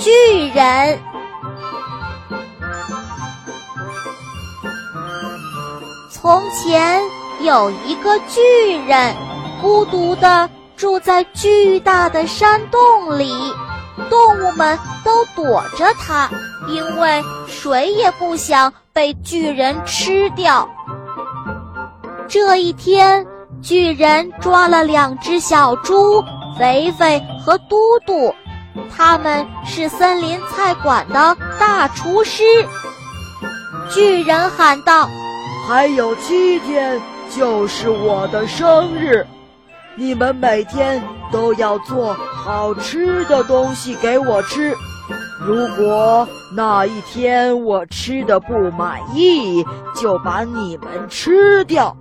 巨人。从前有一个巨人，孤独地住在巨大的山洞里，动物们都躲着他，因为谁也不想被巨人吃掉。这一天，巨人抓了两只小猪，肥肥和嘟嘟，他们是森林菜馆的大厨师。巨人喊道：“还有七天就是我的生日，你们每天都要做好吃的东西给我吃。如果那一天我吃的不满意，就把你们吃掉。”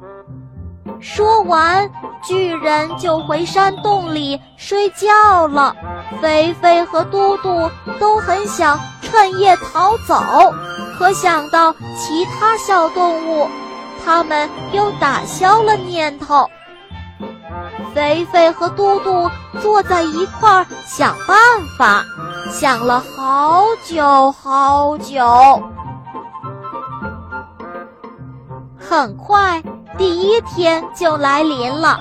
说完，巨人就回山洞里睡觉了。肥肥和嘟嘟都很想趁夜逃走，可想到其他小动物，他们又打消了念头。肥肥和嘟嘟坐在一块儿想办法，想了好久好久。很快。第一天就来临了，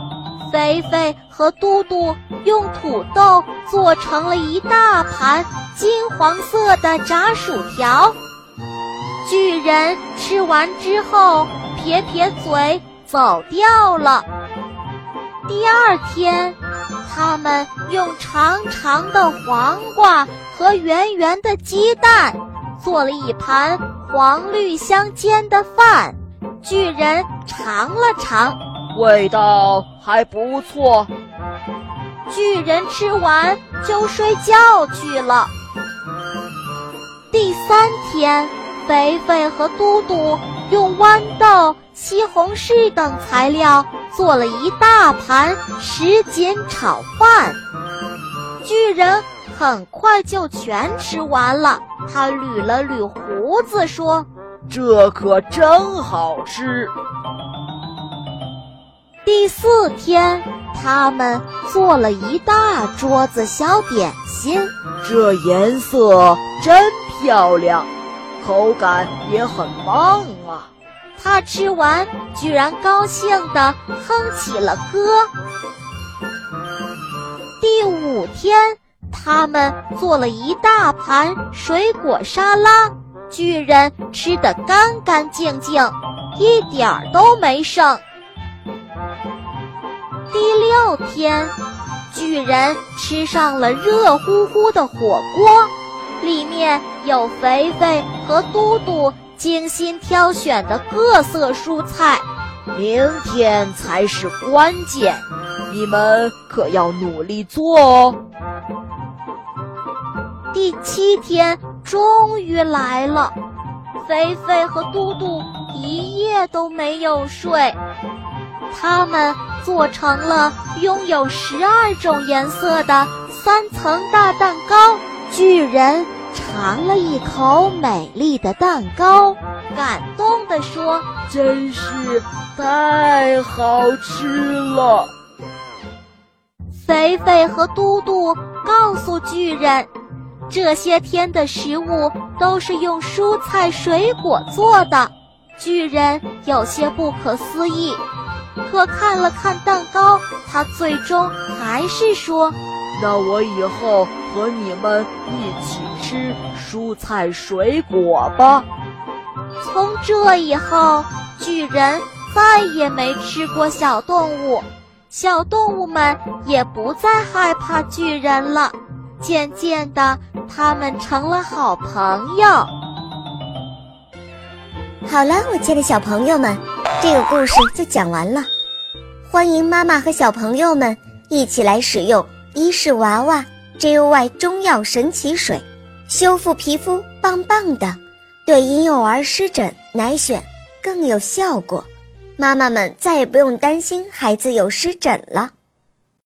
菲菲和嘟嘟用土豆做成了一大盘金黄色的炸薯条。巨人吃完之后撇撇嘴走掉了。第二天，他们用长长的黄瓜和圆圆的鸡蛋做了一盘黄绿相间的饭。巨人尝了尝，味道还不错。巨人吃完就睡觉去了。第三天，肥肥和嘟嘟用豌豆、西红柿等材料做了一大盘什锦炒饭。巨人很快就全吃完了，他捋了捋胡子说。这可真好吃。第四天，他们做了一大桌子小点心，这颜色真漂亮，口感也很棒啊！他吃完居然高兴地哼起了歌。第五天，他们做了一大盘水果沙拉。巨人吃得干干净净，一点儿都没剩。第六天，巨人吃上了热乎乎的火锅，里面有肥肥和嘟嘟精心挑选的各色蔬菜。明天才是关键，你们可要努力做哦。第七天。终于来了，肥肥和嘟嘟一夜都没有睡。他们做成了拥有十二种颜色的三层大蛋糕。巨人尝了一口美丽的蛋糕，感动地说：“真是太好吃了。”菲菲和嘟嘟告诉巨人。这些天的食物都是用蔬菜水果做的，巨人有些不可思议。可看了看蛋糕，他最终还是说：“那我以后和你们一起吃蔬菜水果吧。”从这以后，巨人再也没吃过小动物，小动物们也不再害怕巨人了。渐渐的。他们成了好朋友。好了，我亲爱的小朋友们，这个故事就讲完了。欢迎妈妈和小朋友们一起来使用伊氏娃娃 JUY 中药神奇水，修复皮肤棒棒的，对婴幼儿湿疹奶癣更有效果。妈妈们再也不用担心孩子有湿疹了。